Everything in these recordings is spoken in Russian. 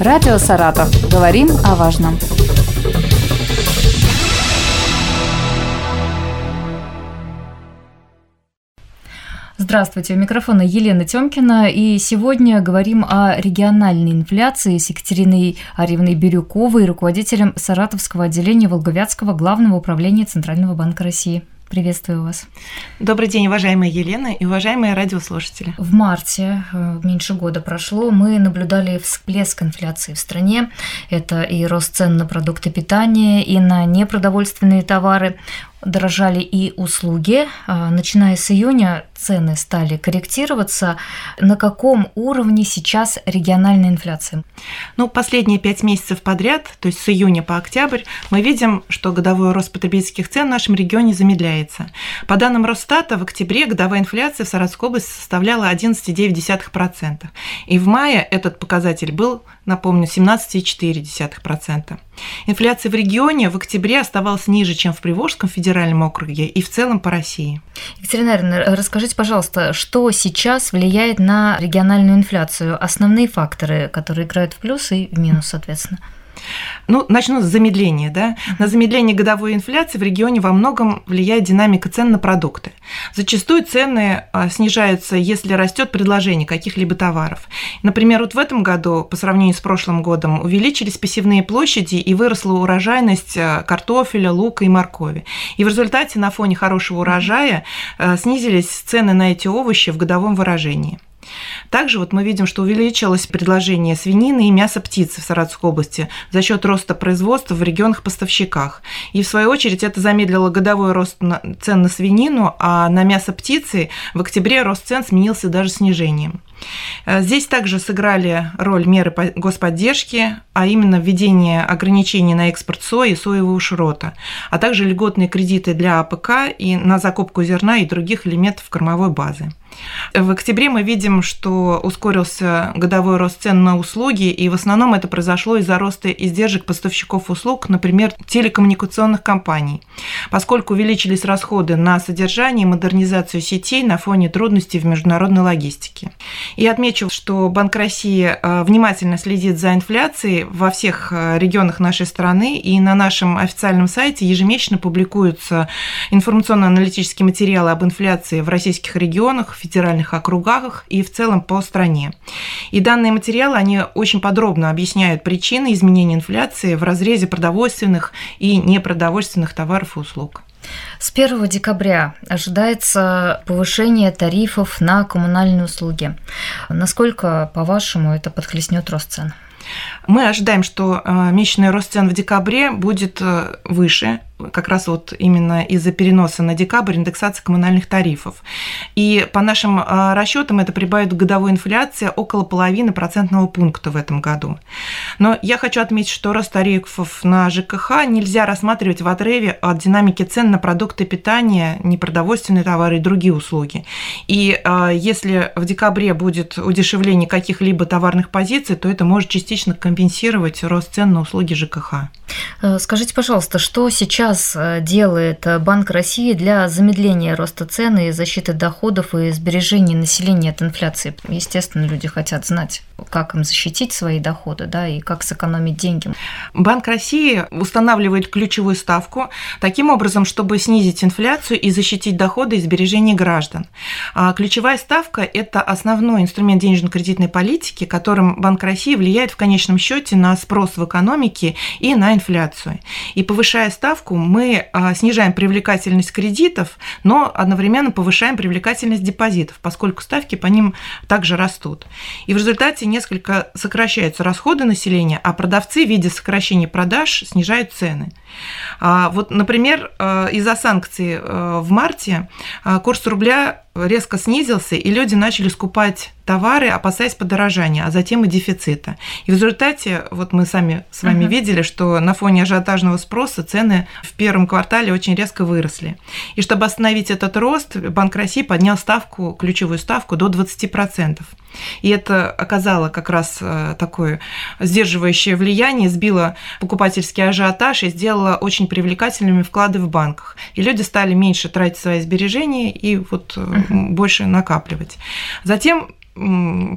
Радио «Саратов». Говорим о важном. Здравствуйте, у микрофона Елена Тёмкина, и сегодня говорим о региональной инфляции с Екатериной Аревной Бирюковой, руководителем Саратовского отделения Волговятского главного управления Центрального банка России. Приветствую вас. Добрый день, уважаемая Елена и уважаемые радиослушатели. В марте, э, меньше года прошло, мы наблюдали всплеск инфляции в стране. Это и рост цен на продукты питания, и на непродовольственные товары дорожали и услуги. А, начиная с июня цены стали корректироваться. На каком уровне сейчас региональная инфляция? Ну, последние пять месяцев подряд, то есть с июня по октябрь, мы видим, что годовой рост потребительских цен в нашем регионе замедляется. По данным Росстата, в октябре годовая инфляция в Саратовской области составляла 11,9%. И в мае этот показатель был, напомню, 17,4%. Инфляция в регионе в октябре оставалась ниже, чем в Приволжском федеральном округе и в целом по России. Екатерина Ивановна, расскажите, пожалуйста, что сейчас влияет на региональную инфляцию? Основные факторы, которые играют в плюс и в минус, соответственно. Ну, начну с замедления. Да? На замедление годовой инфляции в регионе во многом влияет динамика цен на продукты. Зачастую цены а, снижаются, если растет предложение каких-либо товаров. Например, вот в этом году, по сравнению с прошлым годом, увеличились посевные площади и выросла урожайность а, картофеля, лука и моркови. И в результате на фоне хорошего урожая а, снизились цены на эти овощи в годовом выражении. Также вот мы видим, что увеличилось предложение свинины и мяса птицы в Саратовской области за счет роста производства в регионах-поставщиках. И в свою очередь это замедлило годовой рост цен на свинину, а на мясо птицы в октябре рост цен сменился даже снижением. Э, здесь также сыграли роль меры господдержки, а именно введение ограничений на экспорт сои и соевого шрота, а также льготные кредиты для АПК и на закупку зерна и других элементов кормовой базы. В октябре мы видим, что ускорился годовой рост цен на услуги, и в основном это произошло из-за роста издержек поставщиков услуг, например, телекоммуникационных компаний, поскольку увеличились расходы на содержание и модернизацию сетей на фоне трудностей в международной логистике. И отмечу, что Банк России э, внимательно следит за инфляцией во всех э, регионах нашей страны, и на нашем официальном сайте ежемесячно публикуются информационно-аналитические материалы об инфляции в российских регионах, федеральных округах и в целом по стране. И данные материалы, они очень подробно объясняют причины изменения инфляции в разрезе продовольственных и непродовольственных товаров и услуг. С 1 декабря ожидается повышение тарифов на коммунальные услуги. Насколько, по-вашему, это подхлестнет рост цен? Мы ожидаем, что э, месячный рост цен в декабре будет э, выше, как раз вот именно из-за переноса на декабрь индексации коммунальных тарифов. И по нашим э, расчетам это прибавит годовой инфляции около половины процентного пункта в этом году. Но я хочу отметить, что рост тарифов на ЖКХ нельзя рассматривать в отрыве от динамики цен на продукты питания, непродовольственные товары и другие услуги. И если в декабре будет удешевление каких-либо товарных позиций, то это может частично компенсировать рост цен на услуги ЖКХ. Э, скажите, пожалуйста, что сейчас э, делает э, Банк России для замедления роста цен и защиты доходов и сбережения населения от инфляции? Естественно, люди хотят знать, как им защитить свои доходы, да, и как сэкономить деньги. Банк России устанавливает ключевую ставку таким образом, чтобы снизить инфляцию и защитить доходы и сбережения граждан. А ключевая ставка – это основной инструмент денежно-кредитной политики, которым Банк России влияет в конечном счете на спрос в экономике и на инфляцию. И повышая ставку, мы а, снижаем привлекательность кредитов, но одновременно повышаем привлекательность депозитов, поскольку ставки по ним также растут. И в результате несколько сокращаются расходы населения, а продавцы в виде сокращения продаж снижают цены. А, вот, например, а, из-за санкций в марте курс рубля резко снизился, и люди начали скупать товары, опасаясь подорожания, а затем и дефицита. И в результате, вот мы сами с вами uh-huh. видели, что на фоне ажиотажного спроса цены в первом квартале очень резко выросли. И чтобы остановить этот рост, Банк России поднял ставку, ключевую ставку до 20%. И это оказало как раз э, такое сдерживающее влияние, сбило покупательский ажиотаж и сделало очень привлекательными вклады в банках. И люди стали меньше тратить свои сбережения и вот uh-huh. больше накапливать. Затем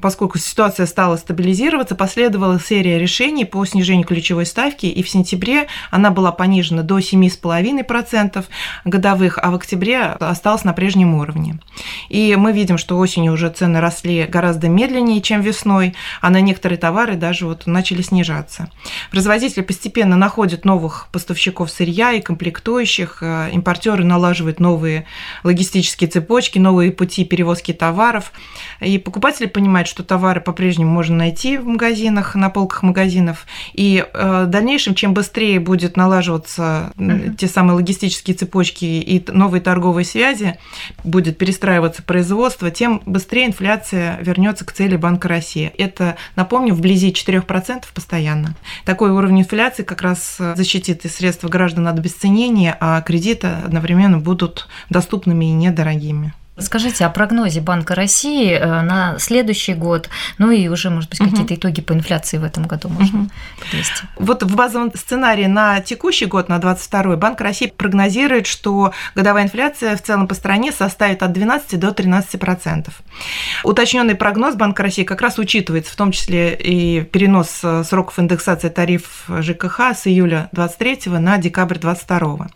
поскольку ситуация стала стабилизироваться, последовала серия решений по снижению ключевой ставки, и в сентябре она была понижена до 7,5% годовых, а в октябре осталась на прежнем уровне. И мы видим, что осенью уже цены росли гораздо медленнее, чем весной, а на некоторые товары даже вот начали снижаться. Производители постепенно находят новых поставщиков сырья и комплектующих, э, импортеры налаживают новые логистические цепочки, новые пути перевозки товаров, и покупатели понимают, что товары по-прежнему можно найти в магазинах, на полках магазинов, и э, в дальнейшем, чем быстрее будет налаживаться uh-huh. те самые логистические цепочки и новые торговые связи, будет перестраиваться производство, тем быстрее инфляция вернется к цели Банка России. Это, напомню, вблизи 4% постоянно. Такой уровень инфляции как раз защитит и средства граждан от обесценения, а кредиты одновременно будут доступными и недорогими. Скажите о прогнозе Банка России э, на следующий год, ну и уже, может быть, какие-то итоги по инфляции в этом году можно подвести. Вот в базовом сценарии на текущий год, на 2022, Банк России прогнозирует, что годовая инфляция в целом по стране составит от 12 до 13 процентов. Уточненный прогноз Банка России как раз учитывается, в том числе и перенос э, сроков индексации тарифов ЖКХ с июля 23 на декабрь 22.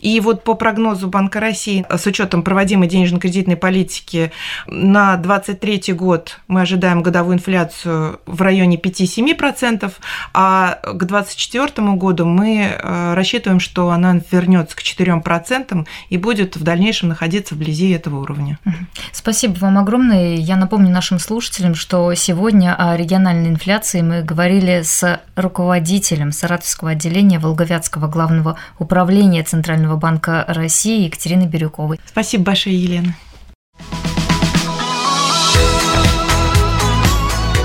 И вот по прогнозу Банка России с учетом проводимой денежно-кредитной кредитной политики на 2023 год мы ожидаем годовую инфляцию в районе 5-7%, а к 2024 году мы э, рассчитываем, что она вернется к 4% и будет в дальнейшем находиться вблизи этого уровня. Спасибо вам огромное. Я напомню нашим слушателям, что сегодня о региональной инфляции мы говорили с руководителем Саратовского отделения Волговятского главного управления Центрального банка России Екатериной Бирюковой. Спасибо большое, Елена.